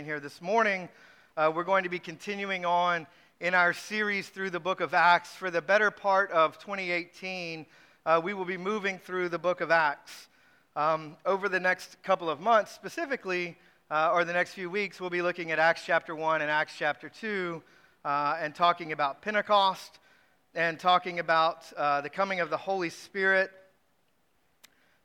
being here this morning. Uh, we're going to be continuing on in our series through the book of Acts. For the better part of 2018, uh, we will be moving through the book of Acts. Um, over the next couple of months, specifically, uh, or the next few weeks, we'll be looking at Acts chapter 1 and Acts chapter 2 uh, and talking about Pentecost and talking about uh, the coming of the Holy Spirit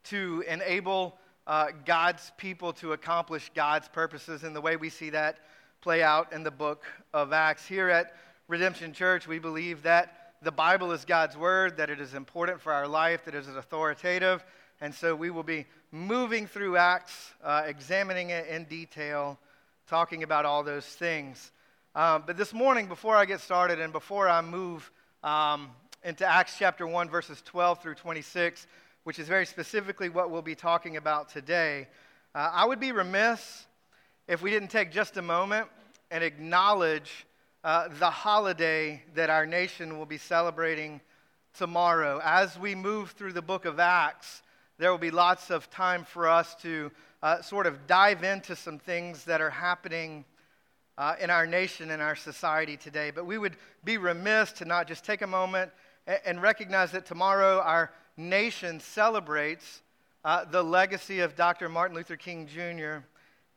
to enable uh, God's people to accomplish God's purposes And the way we see that play out in the book of Acts. Here at Redemption Church, we believe that the Bible is God's word, that it is important for our life, that it is authoritative. And so we will be moving through Acts, uh, examining it in detail, talking about all those things. Um, but this morning, before I get started and before I move um, into Acts chapter 1, verses 12 through 26, which is very specifically what we'll be talking about today, uh, I would be remiss if we didn't take just a moment and acknowledge uh, the holiday that our nation will be celebrating tomorrow. As we move through the book of Acts, there will be lots of time for us to uh, sort of dive into some things that are happening uh, in our nation and our society today. But we would be remiss to not just take a moment and, and recognize that tomorrow our nation celebrates uh, the legacy of Dr. Martin Luther King Jr.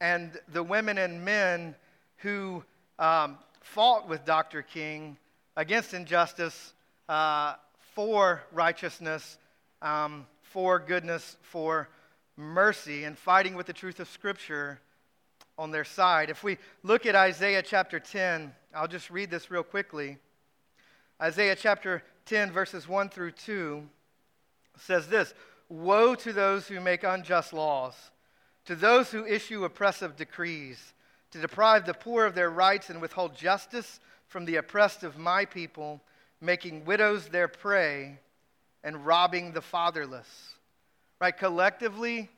and the women and men who um, fought with Dr. King against injustice, uh, for righteousness, um, for goodness, for mercy, and fighting with the truth of Scripture on their side. If we look at Isaiah chapter 10, I'll just read this real quickly. Isaiah chapter 10, verses 1 through 2 says this Woe to those who make unjust laws, to those who issue oppressive decrees, to deprive the poor of their rights and withhold justice from the oppressed of my people, making widows their prey and robbing the fatherless. Right? Collectively,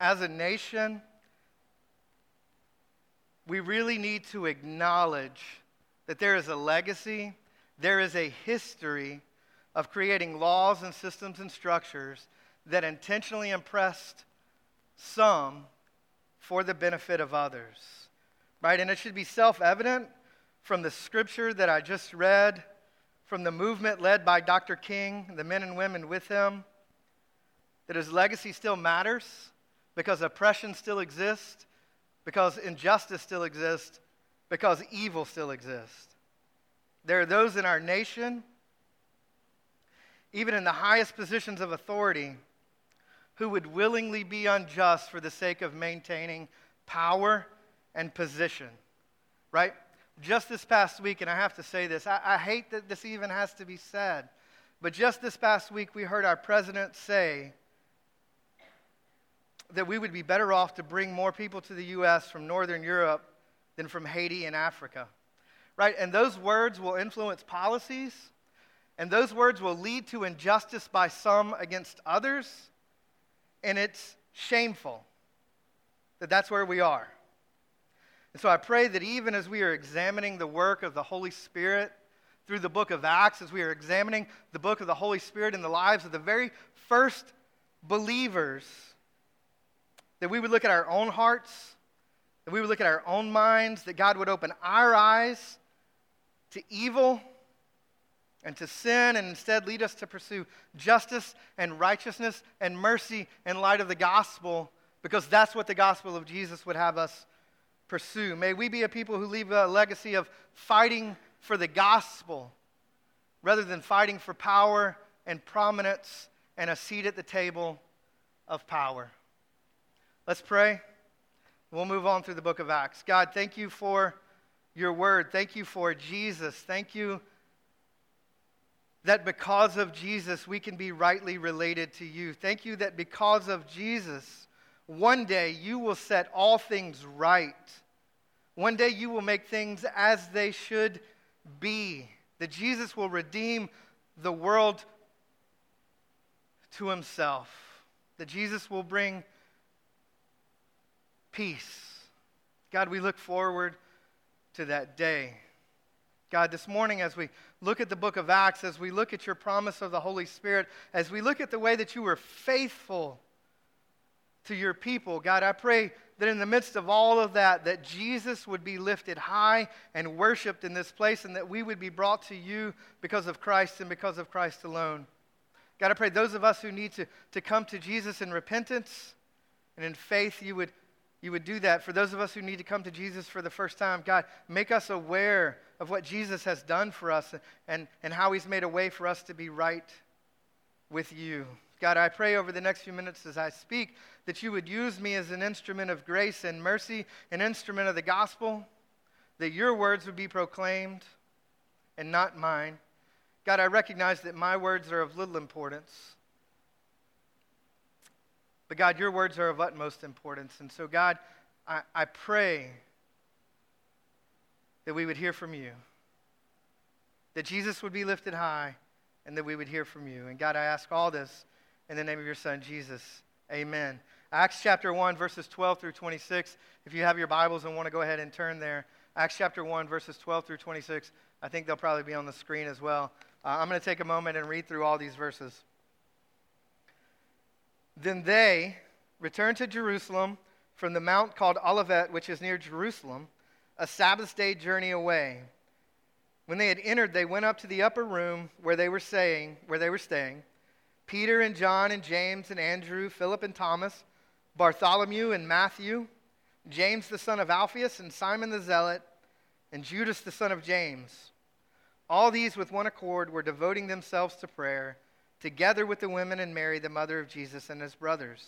as a nation, we really need to acknowledge that there is a legacy, there is a history of creating laws and systems and structures that intentionally impressed some for the benefit of others. Right? And it should be self evident from the scripture that I just read, from the movement led by Dr. King, the men and women with him, that his legacy still matters because oppression still exists, because injustice still exists, because evil still exists. There are those in our nation even in the highest positions of authority, who would willingly be unjust for the sake of maintaining power and position. Right? Just this past week, and I have to say this, I, I, hate that this even has to be said, but just this past week, we heard our president say that we would be better off to bring more people to the U.S. from Northern Europe than from Haiti and Africa. Right? And those words will influence policies and those words will lead to injustice by some against others. And it's shameful that that's where we are. And so I pray that even as we are examining the work of the Holy Spirit through the book of Acts, as we are examining the book of the Holy Spirit in the lives of the very first believers, that we would look at our own hearts, that we would look at our own minds, that God would open our eyes to evil and to sin, and instead lead us to pursue justice and righteousness and mercy in light of the gospel, because that's what the gospel of Jesus would have us pursue. May we be a people who leave a legacy of fighting for the gospel rather than fighting for power and prominence and a seat at the table of power. Let's pray. We'll move on through the book of Acts. God, thank you for your word. Thank you for Jesus. Thank you that because of Jesus, we can be rightly related to you. Thank you that because of Jesus, one day you will set all things right. One day you will make things as they should be. That Jesus will redeem the world to himself. That Jesus will bring peace. God, we look forward to that day. God, this morning, as we look at the book of Acts, as we look at your promise of the Holy Spirit, as we look at the way that you were faithful to your people, God, I pray that in the midst of all of that, that Jesus would be lifted high and worshiped in this place, and that we would be brought to you because of Christ and because of Christ alone. God, I pray those of us who need to, to come to Jesus in repentance and in faith, you would, you would do that. For those of us who need to come to Jesus for the first time, God, make us aware of what Jesus has done for us and, and how he's made a way for us to be right with you. God, I pray over the next few minutes as I speak that you would use me as an instrument of grace and mercy, an instrument of the gospel, that your words would be proclaimed and not mine. God, I recognize that my words are of little importance. But God, your words are of utmost importance. And so, God, I, I pray that we would hear from you, that Jesus would be lifted high, and that we would hear from you. And God, I ask all this in the name of your Son, Jesus. Amen. Acts chapter 1, verses 12 through 26. If you have your Bibles and want to go ahead and turn there, Acts chapter 1, verses 12 through 26. I think they'll probably be on the screen as well. Uh, I'm going to take a moment and read through all these verses. Then they returned to Jerusalem from the mount called Olivet, which is near Jerusalem, a Sabbath day journey away. When they had entered, they went up to the upper room where they were staying, where they were staying. Peter and John and James and Andrew, Philip and Thomas, Bartholomew and Matthew, James the son of Alphaeus and Simon the Zealot, and Judas the son of James. All these, with one accord, were devoting themselves to prayer, together with the women and Mary, the mother of Jesus, and his brothers.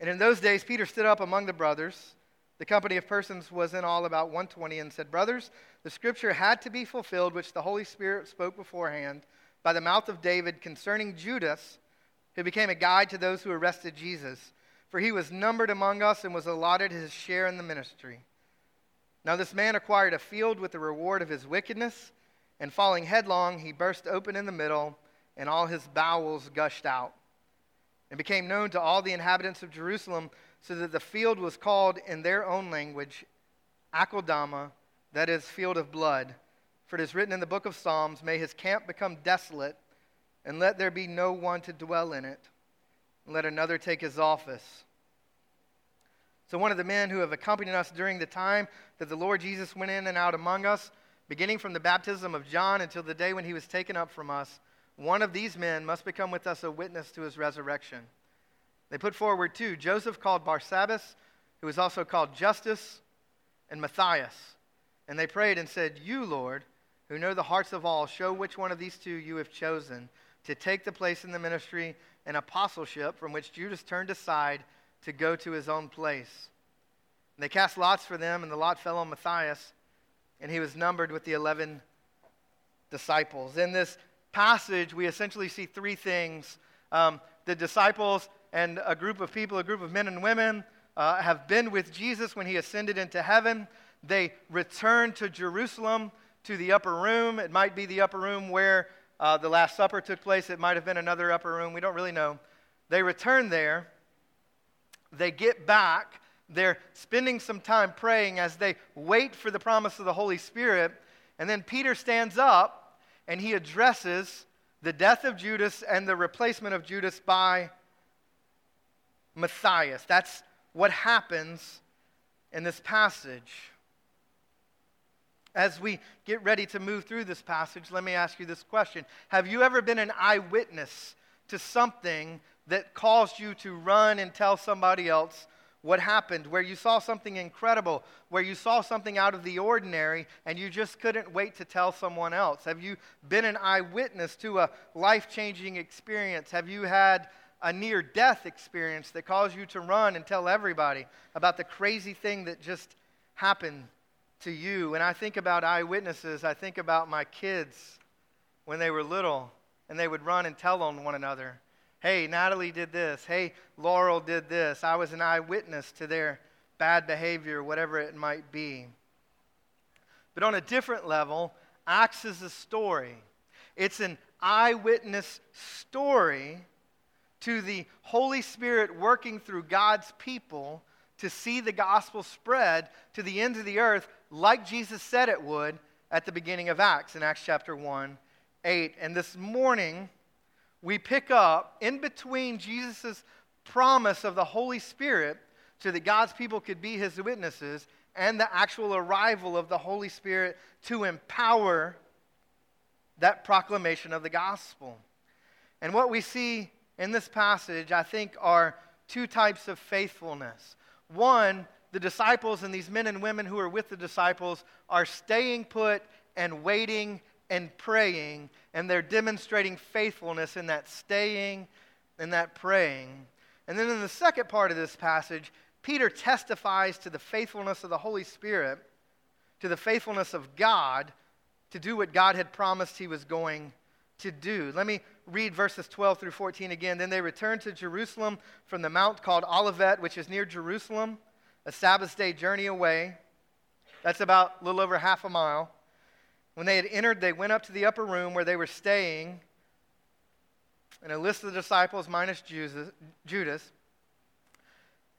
And in those days, Peter stood up among the brothers. The company of persons was in all about 120, and said, Brothers, the scripture had to be fulfilled, which the Holy Spirit spoke beforehand by the mouth of David concerning Judas, who became a guide to those who arrested Jesus. For he was numbered among us and was allotted his share in the ministry. Now, this man acquired a field with the reward of his wickedness, and falling headlong, he burst open in the middle, and all his bowels gushed out, and became known to all the inhabitants of Jerusalem, so that the field was called in their own language Akeldama, that is, field of blood. For it is written in the book of Psalms, May his camp become desolate, and let there be no one to dwell in it, and let another take his office. So, one of the men who have accompanied us during the time that the Lord Jesus went in and out among us, beginning from the baptism of John until the day when he was taken up from us, one of these men must become with us a witness to his resurrection. They put forward two Joseph called Barsabbas, who was also called Justus, and Matthias. And they prayed and said, You, Lord, who know the hearts of all, show which one of these two you have chosen to take the place in the ministry and apostleship from which Judas turned aside to go to his own place. And they cast lots for them, and the lot fell on Matthias, and he was numbered with the 11 disciples. In this passage, we essentially see three things. Um, the disciples and a group of people, a group of men and women, uh, have been with Jesus when he ascended into heaven. They return to Jerusalem to the upper room. It might be the upper room where uh, the Last Supper took place, it might have been another upper room. We don't really know. They return there they get back. They're spending some time praying as they wait for the promise of the Holy Spirit. And then Peter stands up and he addresses the death of Judas and the replacement of Judas by Matthias. That's what happens in this passage. As we get ready to move through this passage, let me ask you this question Have you ever been an eyewitness to something that caused you to run and tell somebody else what happened, where you saw something incredible, where you saw something out of the ordinary, and you just couldn't wait to tell someone else? Have you been an eyewitness to a life changing experience? Have you had a near death experience that caused you to run and tell everybody about the crazy thing that just happened to you? When I think about eyewitnesses, I think about my kids when they were little, and they would run and tell on one another. Hey, Natalie did this. Hey, Laurel did this. I was an eyewitness to their bad behavior, whatever it might be. But on a different level, Acts is a story. It's an eyewitness story to the Holy Spirit working through God's people to see the gospel spread to the ends of the earth, like Jesus said it would at the beginning of Acts, in Acts chapter 1 8. And this morning, we pick up in between Jesus' promise of the Holy Spirit so that God's people could be his witnesses and the actual arrival of the Holy Spirit to empower that proclamation of the gospel. And what we see in this passage, I think, are two types of faithfulness. One, the disciples and these men and women who are with the disciples are staying put and waiting and praying, and they're demonstrating faithfulness in that staying and that praying. And then in the second part of this passage, Peter testifies to the faithfulness of the Holy Spirit, to the faithfulness of God to do what God had promised he was going to do. Let me read verses 12 through 14 again. Then they returned to Jerusalem from the mount called Olivet, which is near Jerusalem, a Sabbath day journey away. That's about a little over half a mile. When they had entered, they went up to the upper room where they were staying, and a list of the disciples minus Judas.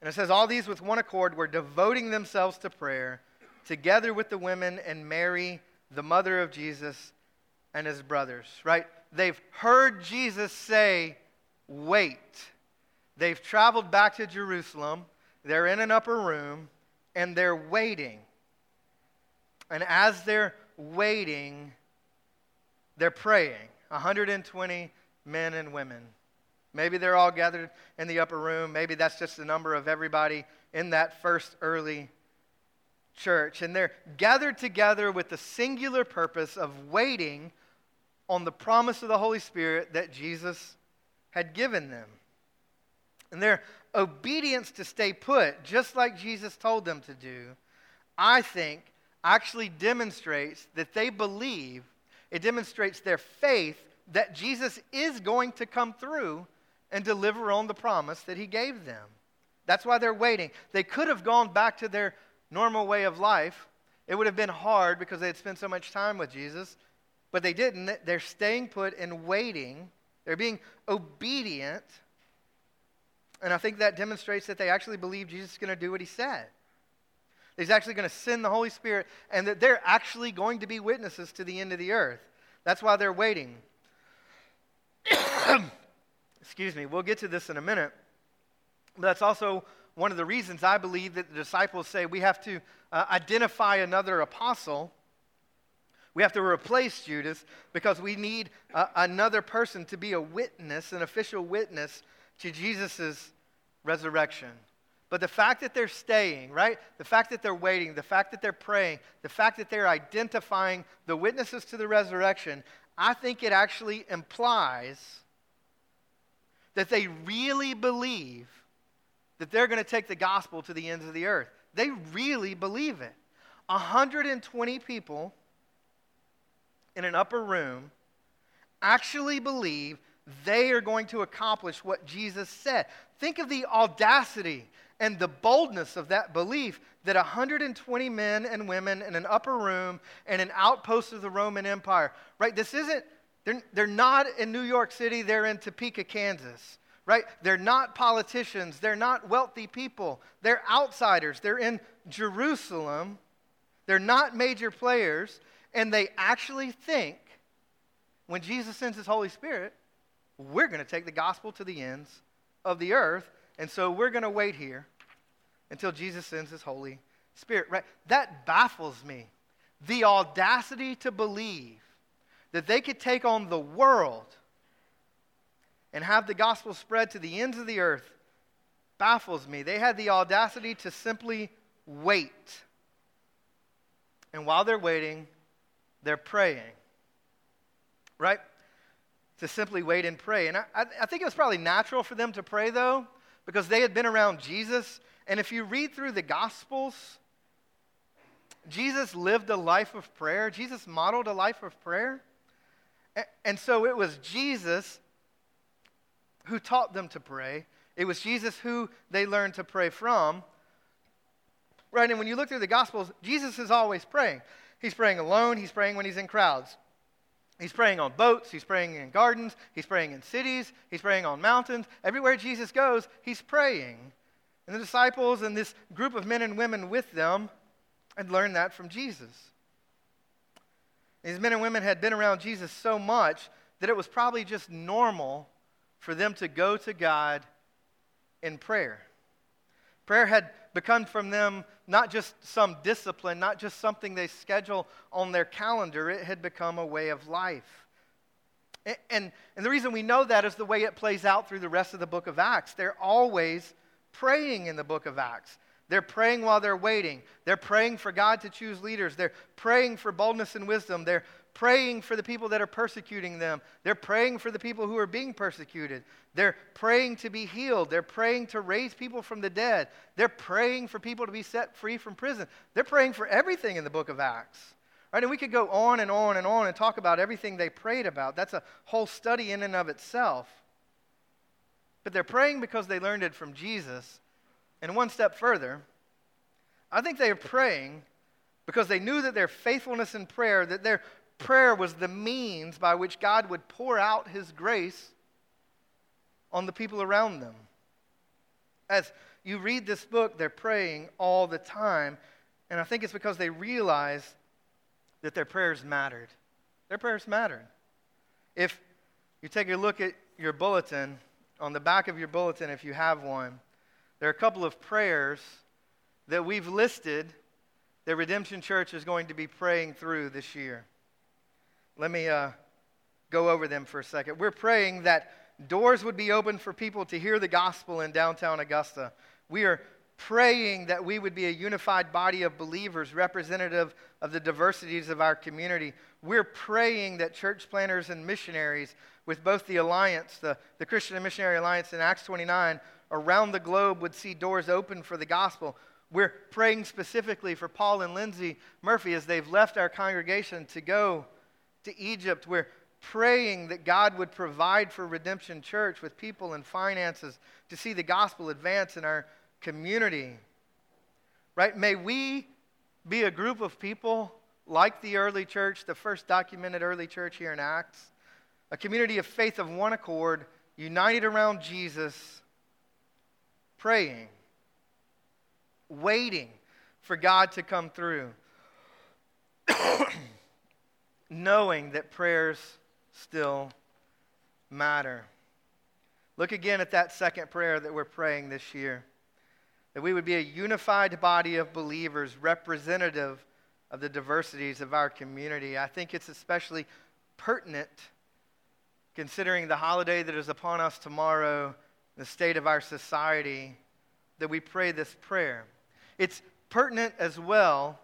And it says, All these with one accord were devoting themselves to prayer, together with the women and Mary, the mother of Jesus, and his brothers, right? They've heard Jesus say, Wait. They've traveled back to Jerusalem. They're in an upper room, and they're waiting. And as they're waiting, they're praying. 120 men and women. Maybe they're all gathered in the upper room. Maybe that's just the number of everybody in that first early church. And they're gathered together with the singular purpose of waiting on the promise of the Holy Spirit that Jesus had given them. And their obedience to stay put, just like Jesus told them to do, I think actually demonstrates that they believe, it demonstrates their faith that Jesus is going to come through and deliver on the promise that he gave them. That's why they're waiting. They could have gone back to their normal way of life. It would have been hard because they had spent so much time with Jesus, but they didn't. They're staying put and waiting. They're being obedient. And I think that demonstrates that they actually believe Jesus is going to do what he said. He's actually going to send the Holy Spirit, and that they're actually going to be witnesses to the end of the earth. That's why they're waiting. Excuse me, we'll get to this in a minute. But that's also one of the reasons I believe that the disciples say we have to uh, identify another apostle. We have to replace Judas because we need uh, another person to be a witness, an official witness to Jesus' resurrection. But the fact that they're staying, right? The fact that they're waiting, the fact that they're praying, the fact that they're identifying the witnesses to the resurrection, I think it actually implies that they really believe that they're going to take the gospel to the ends of the earth. They really believe it. 120 people in an upper room actually believe they are going to accomplish what Jesus said. Think of the audacity and the boldness of that belief that 120 men and women in an upper room and an outpost of the Roman Empire, right? This isn't, they're, they're not in New York City, they're in Topeka, Kansas, right? They're not politicians, they're not wealthy people, they're outsiders, they're in Jerusalem, they're not major players, and they actually think when Jesus sends his Holy Spirit, we're going to take the gospel to the ends of the earth, and so we're going to wait here until Jesus sends his Holy Spirit. Right? That baffles me. The audacity to believe that they could take on the world and have the gospel spread to the ends of the earth baffles me. They had the audacity to simply wait. And while they're waiting, they're praying. Right? To simply wait and pray. And I, I, think it was probably natural for them to pray, though, because they had been around Jesus and if you read through the Gospels, Jesus lived a life of prayer. Jesus modeled a life of prayer. And so it was Jesus who taught them to pray. It was Jesus who they learned to pray from. Right? And when you look through the Gospels, Jesus is always praying. He's praying alone, he's praying when he's in crowds. He's praying on boats, he's praying in gardens, he's praying in cities, he's praying on mountains. Everywhere Jesus goes, he's praying. And the disciples and this group of men and women with them had learned that from Jesus. These men and women had been around Jesus so much that it was probably just normal for them to go to God in prayer. Prayer had become from them not just some discipline, not just something they schedule on their calendar, it had become a way of life. And, and, and, the reason we know that is the way it plays out through the rest of the book of Acts. They're always praying in the book of Acts. They're praying while they're waiting. They're praying for God to choose leaders. They're praying for boldness and wisdom. They're praying for the people that are persecuting them. They're praying for the people who are being persecuted. They're praying to be healed. They're praying to raise people from the dead. They're praying for people to be set free from prison. They're praying for everything in the book of Acts. Right? And we could go on and on and on and talk about everything they prayed about. That's a whole study in and of itself. But they're praying because they learned it from Jesus. And one step further, I think they are praying because they knew that their faithfulness in prayer, that their prayer was the means by which God would pour out his grace on the people around them. As you read this book, they're praying all the time. And I think it's because they realize that their prayers mattered. Their prayers mattered. If you take a look at your bulletin, on the back of your bulletin, if you have one, there are a couple of prayers that we've listed that Redemption Church is going to be praying through this year. Let me uh, go over them for a second. We're praying that doors would be open for people to hear the gospel in downtown Augusta. We are praying that we would be a unified body of believers, representative of the diversities of our community. We're praying that church planters and missionaries, with both the Alliance, the, the Christian and Missionary Alliance, in Acts 29, around the globe would see doors open for the gospel. We're praying specifically for Paul and Lindsay Murphy as they've left our congregation to go to Egypt. We're praying that God would provide for Redemption Church with people and finances to see the gospel advance in our community. Right? May we be a group of people like the early church, the first documented early church here in Acts, a community of faith of one accord, united around Jesus, praying, waiting for God to come through knowing that prayers still matter. Look again at that second prayer that we're praying this year that we would be a unified body of believers, representative of the diversities of our community. I think it's especially pertinent considering the holiday that is upon us tomorrow, the state of our society, that we pray this prayer. It's pertinent as well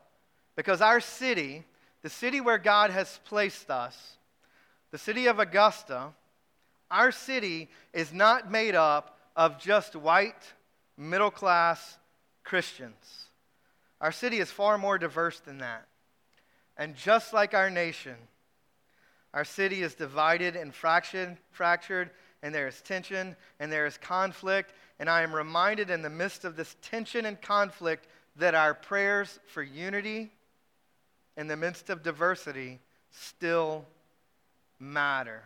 because our city the city where God has placed us, the city of Augusta, our city is not made up of just white, middle class Christians. Our city is far more diverse than that. And just like our nation, our city is divided and fractured, fractured, and there is tension and there is conflict. And I am reminded in the midst of this tension and conflict that our prayers for unity in the midst of diversity still matter.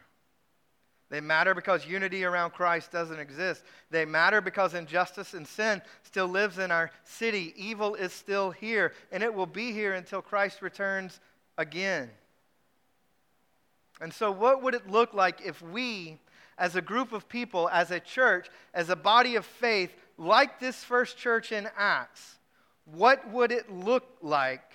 They matter because unity around Christ doesn't exist. They matter because injustice and sin still lives in our city. Evil is still here, and it will be here until Christ returns again. And so, what would it look like if we, as a group of people, as a church, as a body of faith, like this first church in Acts, what would it look like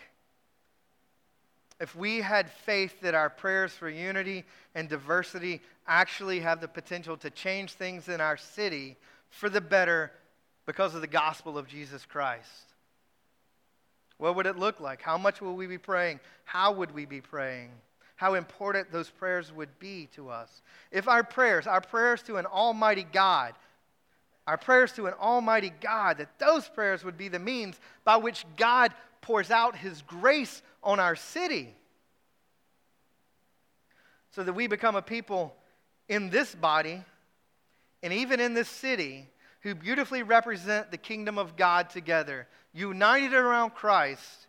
if we had faith that our prayers for unity and diversity actually have the potential to change things in our city for the better because of the gospel of Jesus Christ. What would it look like? How much will we be praying? How would we be praying? How important those prayers would be to us. If our prayers, our prayers to an almighty God, our prayers to an almighty God, that those prayers would be the means by which God pours out his grace on our city so that we become a people in this body and even in this city who beautifully represent the kingdom of God together, united around Christ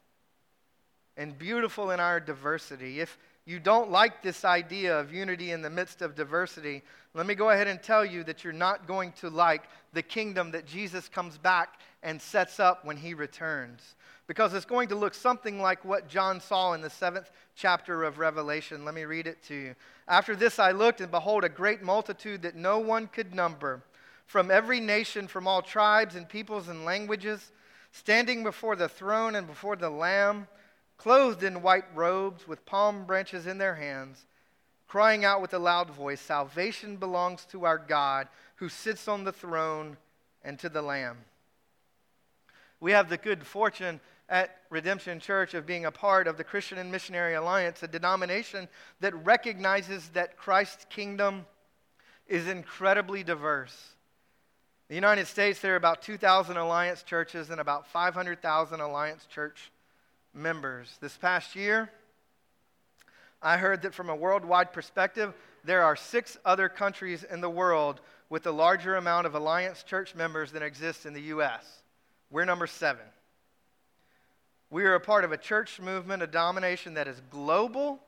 and beautiful in our diversity. If you don't like this idea of unity in the midst of diversity, let me go ahead and tell you that you're not going to like the kingdom that Jesus comes back and sets up when he returns because it's going to look something like what John saw in the seventh chapter of Revelation. Let me read it to you. After this I looked, and behold, a great multitude that no one could number from every nation, from all tribes and peoples and languages, standing before the throne and before the Lamb, clothed in white robes, with palm branches in their hands, crying out with a loud voice Salvation belongs to our God who sits on the throne and to the Lamb. We have the good fortune at Redemption Church of being a part of the Christian and Missionary Alliance, a denomination that recognizes that Christ's kingdom is incredibly diverse. In the United States, there are about 2,000 Alliance churches and about 500,000 Alliance church members. This past year, I heard that from a worldwide perspective, there are six other countries in the world with a larger amount of Alliance church members than exists in the U.S. We're number seven. We are a part of a church movement, a domination that is global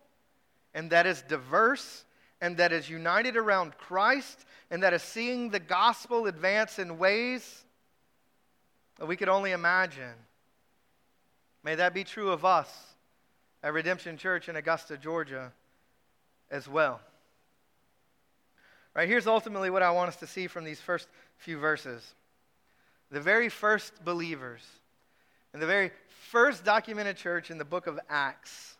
and that is diverse and that is united around Christ and that is seeing the gospel advance in ways that we could only imagine. May that be true of us at Redemption Church in Augusta, Georgia, as well. Right, here's ultimately what I want us to see from these first few verses. The very first believers, in the very first documented church in the book of Acts,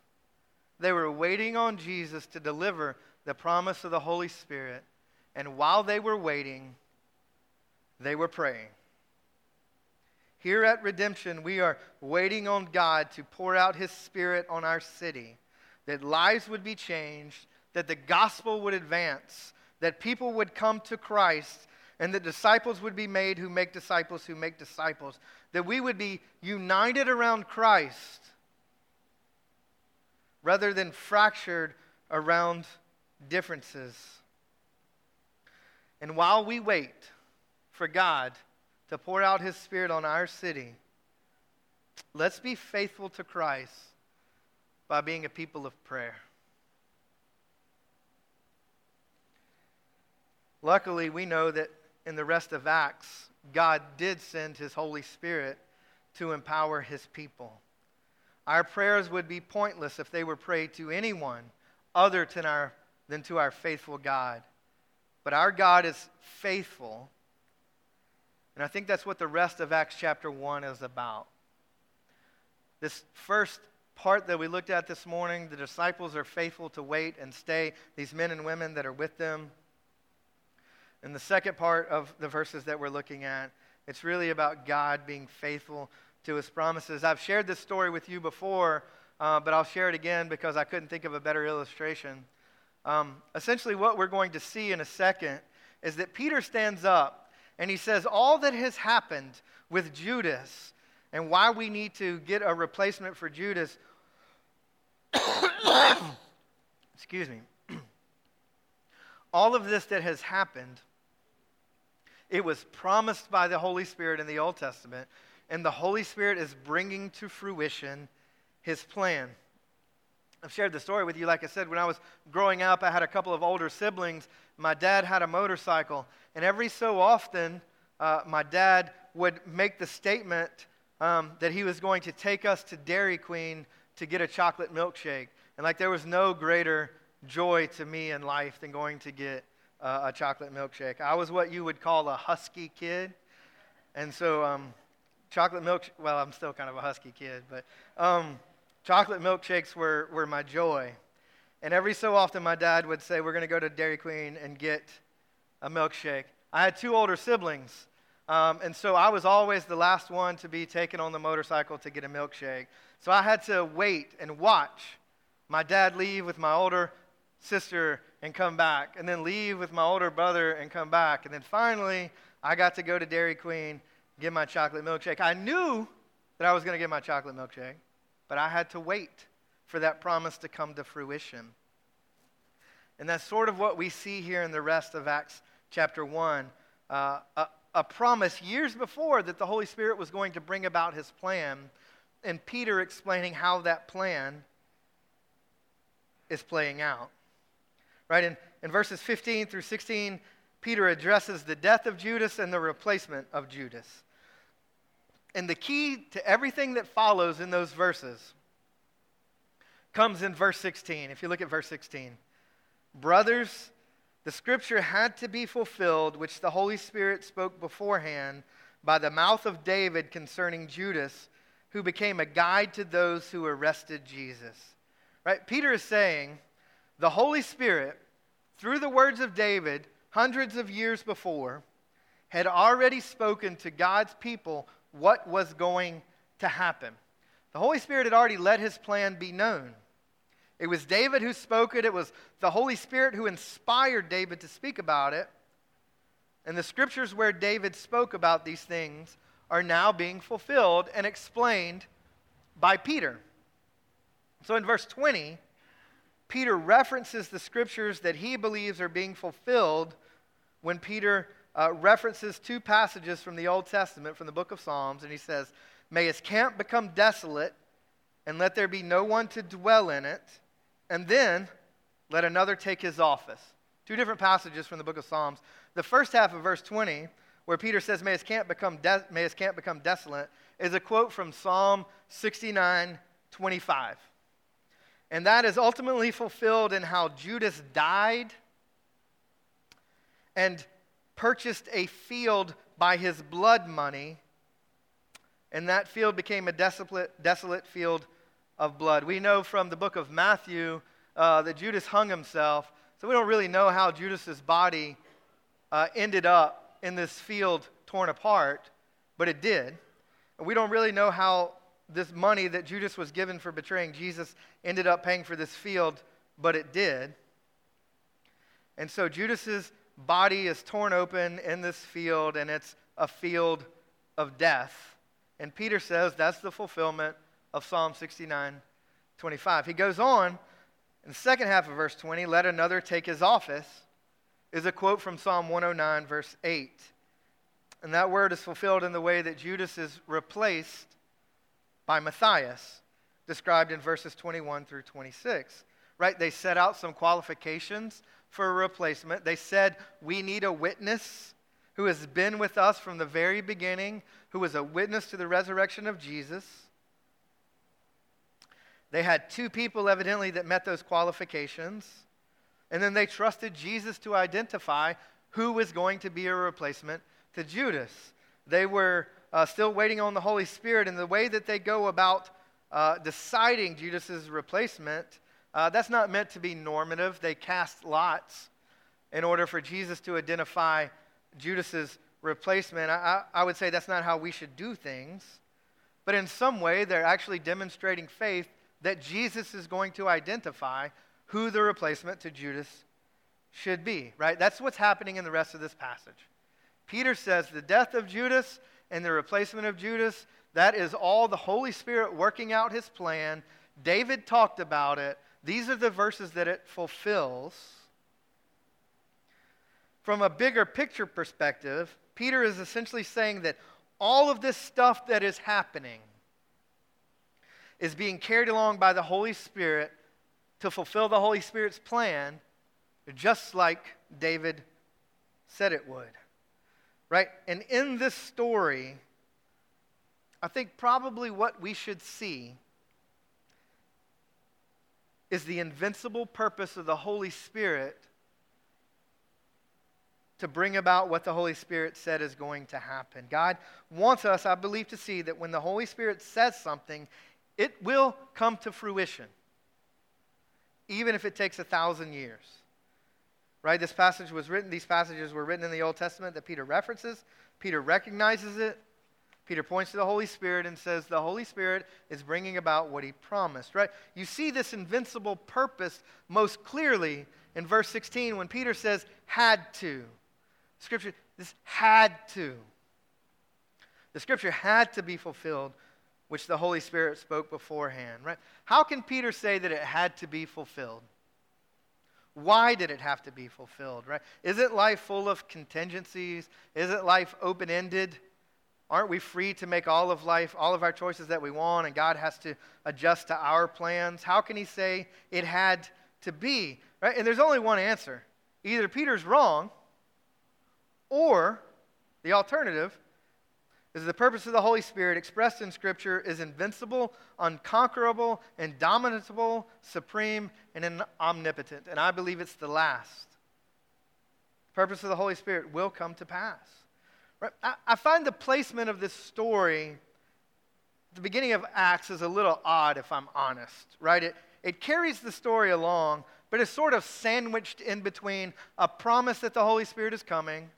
they were waiting on Jesus to deliver the promise of the Holy Spirit. And while they were waiting, they were praying. Here at Redemption, we are waiting on God to pour out His Spirit on our city, that lives would be changed, that the gospel would advance, that people would come to Christ, and that disciples would be made who make disciples who make disciples, that we would be united around Christ rather than fractured around differences. And while we wait for God to pour out his Spirit on our city, let's be faithful to Christ by being a people of prayer. Luckily, we know that in the rest of Acts, God did send his Holy Spirit to empower his people. Our prayers would be pointless if they were prayed to anyone other than our than to our faithful God. But our God is faithful. And I think that's what the rest of Acts chapter 1 is about. This first part that we looked at this morning, the disciples are faithful to wait and stay, these men and women that are with them. And the second part of the verses that we're looking at, it's really about God being faithful to his promises. I've shared this story with you before, uh, but I'll share it again because I couldn't think of a better illustration. Um, essentially, what we're going to see in a second is that Peter stands up and he says, All that has happened with Judas and why we need to get a replacement for Judas. Excuse me. All of this that has happened, it was promised by the Holy Spirit in the Old Testament, and the Holy Spirit is bringing to fruition his plan. I've shared the story with you. Like I said, when I was growing up, I had a couple of older siblings. My dad had a motorcycle, and every so often, uh, my dad would make the statement um, that he was going to take us to Dairy Queen to get a chocolate milkshake. And like there was no greater joy to me in life than going to get uh, a chocolate milkshake. I was what you would call a husky kid. And so, um, chocolate milk, well, I'm still kind of a husky kid, but. Um, Chocolate milkshakes were, were my joy. And every so often, my dad would say, We're going to go to Dairy Queen and get a milkshake. I had two older siblings. Um, and so I was always the last one to be taken on the motorcycle to get a milkshake. So I had to wait and watch my dad leave with my older sister and come back, and then leave with my older brother and come back. And then finally, I got to go to Dairy Queen, get my chocolate milkshake. I knew that I was going to get my chocolate milkshake. But I had to wait for that promise to come to fruition. And that's sort of what we see here in the rest of Acts chapter 1. Uh, a, a promise years before that the Holy Spirit was going to bring about his plan, and Peter explaining how that plan is playing out. Right? In, in verses 15 through 16, Peter addresses the death of Judas and the replacement of Judas. And the key to everything that follows in those verses comes in verse 16. If you look at verse 16, brothers, the scripture had to be fulfilled, which the Holy Spirit spoke beforehand by the mouth of David concerning Judas, who became a guide to those who arrested Jesus. Right? Peter is saying the Holy Spirit, through the words of David, hundreds of years before, had already spoken to God's people what was going to happen. The Holy Spirit had already let his plan be known. It was David who spoke it, it was the Holy Spirit who inspired David to speak about it. And the scriptures where David spoke about these things are now being fulfilled and explained by Peter. So in verse 20, Peter references the scriptures that he believes are being fulfilled when Peter uh, references two passages from the Old Testament, from the book of Psalms, and he says, May his camp become desolate, and let there be no one to dwell in it, and then let another take his office. Two different passages from the book of Psalms. The first half of verse 20, where Peter says, May his camp become, de- may his camp become desolate, is a quote from Psalm 69 25. And that is ultimately fulfilled in how Judas died and purchased a field by his blood money, and that field became a desolate, desolate field of blood. We know from the book of Matthew uh, that Judas hung himself, so we don't really know how Judas's body uh, ended up in this field torn apart, but it did. And we don't really know how this money that Judas was given for betraying Jesus ended up paying for this field, but it did. And so Judas's body is torn open in this field, and it's a field of death. And Peter says that's the fulfillment of Psalm 69 25. He goes on in the second half of verse 20, let another take his office, is a quote from Psalm 109, verse 8. And that word is fulfilled in the way that Judas is replaced by Matthias, described in verses 21 through 26. Right? They set out some qualifications for a replacement. They said, We need a witness who has been with us from the very beginning, who was a witness to the resurrection of Jesus. They had two people, evidently, that met those qualifications. And then they trusted Jesus to identify who was going to be a replacement to Judas. They were uh, still waiting on the Holy Spirit, and the way that they go about uh, deciding Judas's replacement uh, that's not meant to be normative. They cast lots in order for Jesus to identify Judas's replacement. I, I, would say that's not how we should do things. But in some way, they're actually demonstrating faith that Jesus is going to identify who the replacement to Judas should be, right? That's what's happening in the rest of this passage. Peter says the death of Judas and the replacement of Judas, that is all the Holy Spirit working out his plan. David talked about it. These are the verses that it fulfills. From a bigger picture perspective, Peter is essentially saying that all of this stuff that is happening is being carried along by the Holy Spirit to fulfill the Holy Spirit's plan, just like David said it would. Right? And in this story, I think probably what we should see is the invincible purpose of the Holy Spirit to bring about what the Holy Spirit said is going to happen. God wants us, I believe, to see that when the Holy Spirit says something, it will come to fruition, even if it takes a thousand years. Right? This passage was written, these passages were written in the Old Testament that Peter references. Peter recognizes it. Peter points to the Holy Spirit and says, The Holy Spirit is bringing about what he promised, right? You see this invincible purpose most clearly in verse 16 when Peter says, had to. Scripture, this had to. The scripture had to be fulfilled, which the Holy Spirit spoke beforehand, right? How can Peter say that it had to be fulfilled? Why did it have to be fulfilled, right? Isn't life full of contingencies? Isn't life open ended? Aren't we free to make all of life, all of our choices that we want, and God has to adjust to our plans? How can he say it had to be? Right? And there's only one answer. Either Peter's wrong, or the alternative is the purpose of the Holy Spirit expressed in Scripture is invincible, unconquerable, indomitable, supreme, and omnipotent. And I believe it's the last. purpose of the Holy Spirit will come to pass. Right? I, I find the placement of this story the beginning of Acts is a little odd, if I'm honest, right? It, it carries the story along, but it's sort of sandwiched in between a promise that the Holy Spirit is coming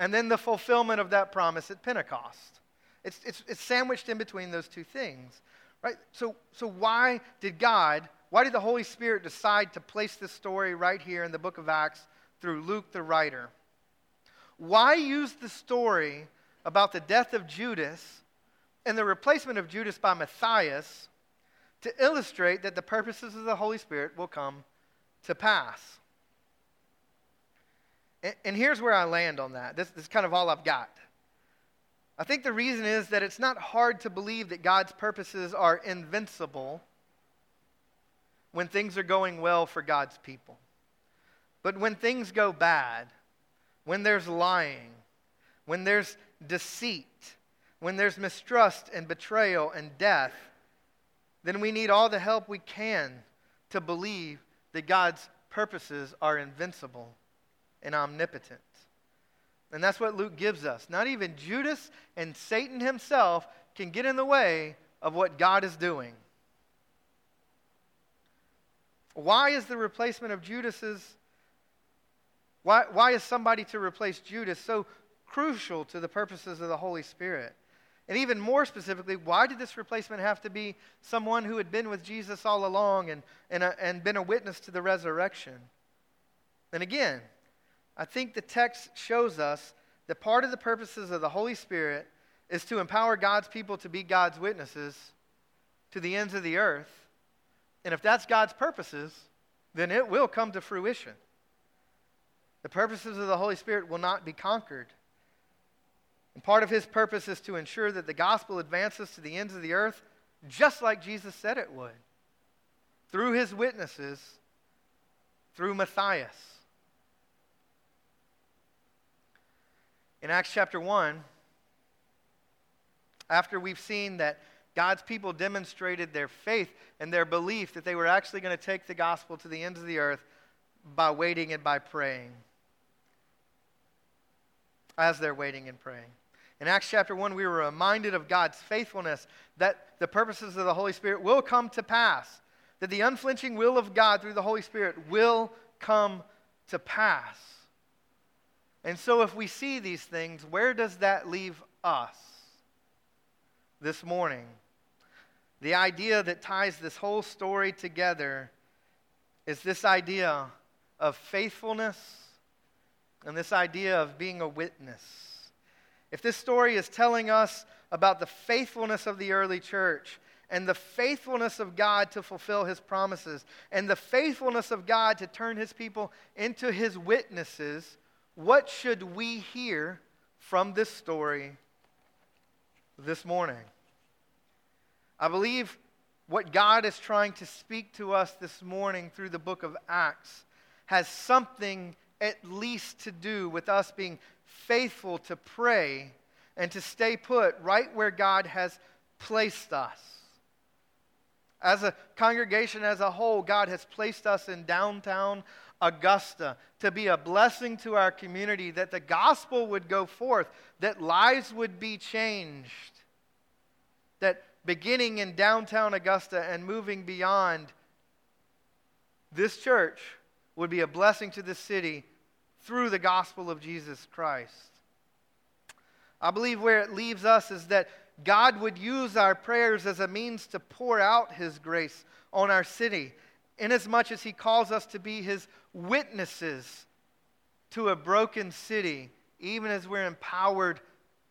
and then the fulfillment of that promise at Pentecost. It's, it's, it's sandwiched in between those two things, right? So, so why did God, why did the Holy Spirit decide to place this story right here in the book of Acts through Luke the writer? Why use the story about the death of Judas and the replacement of Judas by Matthias to illustrate that the purposes of the Holy Spirit will come to pass? And, and here's where I land on that. This, this is kind of all I've got. I think the reason is that it's not hard to believe that God's purposes are invincible when things are going well for God's people. But when things go bad, when there's lying, when there's deceit, when there's mistrust and betrayal and death, then we need all the help we can to believe that God's purposes are invincible and omnipotent. And that's what Luke gives us. Not even Judas and Satan himself can get in the way of what God is doing. Why is the replacement of Judas's why, why is somebody to replace Judas so crucial to the purposes of the Holy Spirit? And even more specifically, why did this replacement have to be someone who had been with Jesus all along and, and, a, and been a witness to the resurrection? And again, I think the text shows us that part of the purposes of the Holy Spirit is to empower God's people to be God's witnesses to the ends of the earth. And if that's God's purposes, then it will come to fruition. The purposes of the Holy Spirit will not be conquered. And part of his purpose is to ensure that the gospel advances to the ends of the earth just like Jesus said it would through his witnesses, through Matthias. In Acts chapter 1, after we've seen that God's people demonstrated their faith and their belief that they were actually going to take the gospel to the ends of the earth by waiting and by praying. As they're waiting and praying. In Acts chapter 1, we were reminded of God's faithfulness, that the purposes of the Holy Spirit will come to pass, that the unflinching will of God through the Holy Spirit will come to pass. And so, if we see these things, where does that leave us this morning? The idea that ties this whole story together is this idea of faithfulness and this idea of being a witness. If this story is telling us about the faithfulness of the early church and the faithfulness of God to fulfill his promises and the faithfulness of God to turn his people into his witnesses, what should we hear from this story this morning? I believe what God is trying to speak to us this morning through the book of Acts has something at least to do with us being faithful to pray and to stay put right where God has placed us. As a congregation as a whole, God has placed us in downtown Augusta to be a blessing to our community, that the gospel would go forth, that lives would be changed, that beginning in downtown Augusta and moving beyond, this church would be a blessing to the city through the gospel of Jesus Christ. I believe where it leaves us is that God would use our prayers as a means to pour out His grace on our city inasmuch as he calls us to be his witnesses to a broken city, even as we're empowered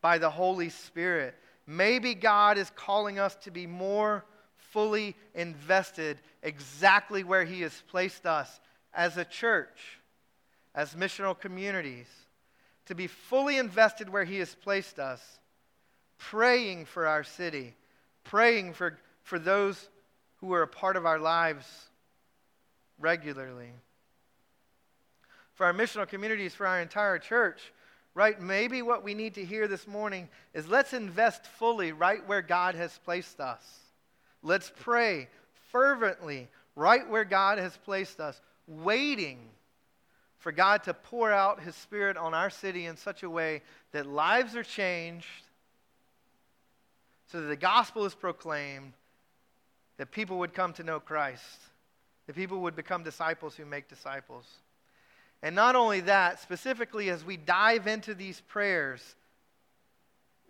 by the Holy Spirit. Maybe God is calling us to be more fully invested exactly where he has placed us as a church, as missional communities, to be fully invested where he has placed us, praying for our city, praying for, for those who are a part of our lives regularly. For our missional communities, for our entire church, right? Maybe what we need to hear this morning is let's invest fully right where God has placed us. Let's pray fervently right where God has placed us, waiting, for God to pour out His Spirit on our city in such a way that lives are changed, so that the gospel is proclaimed, that people would come to know Christ, that people would become disciples who make disciples. And not only that, specifically as we dive into these prayers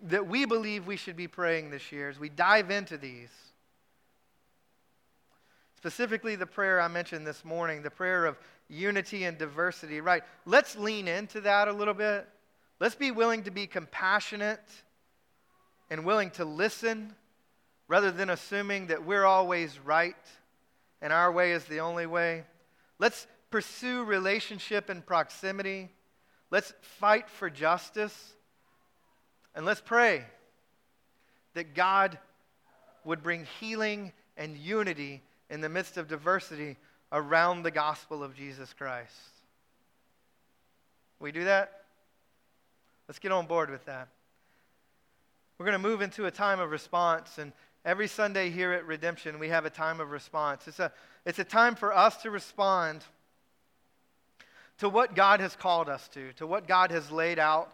that we believe we should be praying this year, as we dive into these, specifically the prayer I mentioned this morning, the prayer of unity and diversity, right? Let's lean into that a little bit. Let's be willing to be compassionate and willing to listen rather than assuming that we're always right and our way is the only way. Let's pursue relationship and proximity. Let's fight for justice. And let's pray that God would bring healing and unity in the midst of diversity around the gospel of Jesus Christ. We do that? Let's get on board with that. We're going to move into a time of response. And every Sunday here at Redemption, we have a time of response. It's a, it's a time for us to respond to what God has called us to, to what God has laid out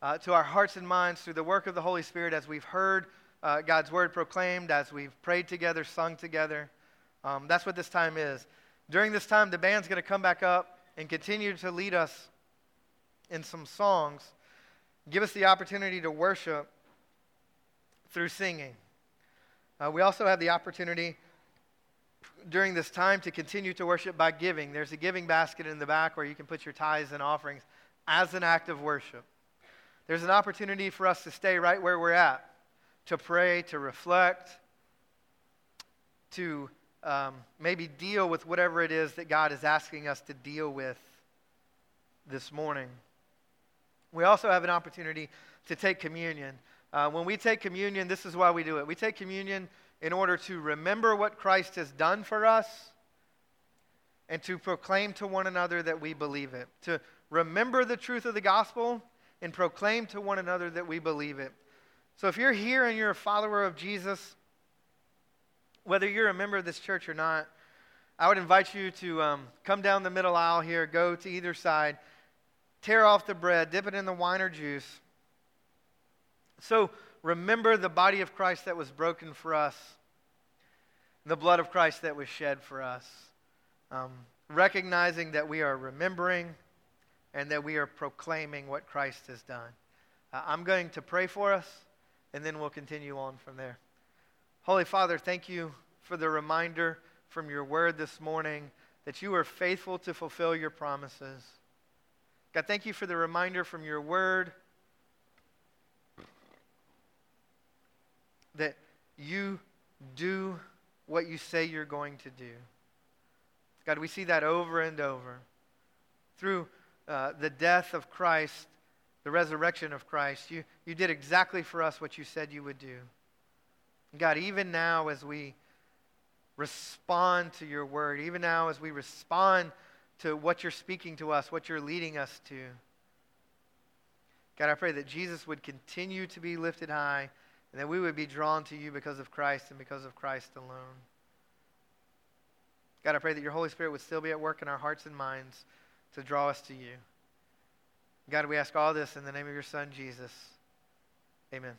uh, to our hearts and minds through the work of the Holy Spirit as we've heard uh, God's word proclaimed, as we've prayed together, sung together. Um, that's what this time is. During this time, the band's going to come back up and continue to lead us in some songs, give us the opportunity to worship through singing. Uh, we also have the opportunity during this time to continue to worship by giving. There's a giving basket in the back where you can put your tithes and offerings as an act of worship. There's an opportunity for us to stay right where we're at, to pray, to reflect, to um, maybe deal with whatever it is that God is asking us to deal with this morning. We also have an opportunity to take communion. Uh, when we take communion, this is why we do it. We take communion in order to remember what Christ has done for us and to proclaim to one another that we believe it. To remember the truth of the gospel and proclaim to one another that we believe it. So if you're here and you're a follower of Jesus, whether you're a member of this church or not, I would invite you to um, come down the middle aisle here, go to either side, tear off the bread, dip it in the wine or juice. So remember the body of Christ that was broken for us, the blood of Christ that was shed for us. Um, recognizing that we are remembering and that we are proclaiming what Christ has done. Uh, I'm going to pray for us, and then we'll continue on from there. Holy Father, thank you for the reminder from your word this morning that you are faithful to fulfill your promises. God, thank you for the reminder from your word that you do what you say you're going to do. God, we see that over and over. Through uh, the death of Christ, the resurrection of Christ, you, you did exactly for us what you said you would do. God, even now as we respond to your word, even now as we respond to what you're speaking to us, what you're leading us to, God, I pray that Jesus would continue to be lifted high and that we would be drawn to you because of Christ and because of Christ alone. God, I pray that your Holy Spirit would still be at work in our hearts and minds to draw us to you. God, we ask all this in the name of your Son, Jesus. Amen.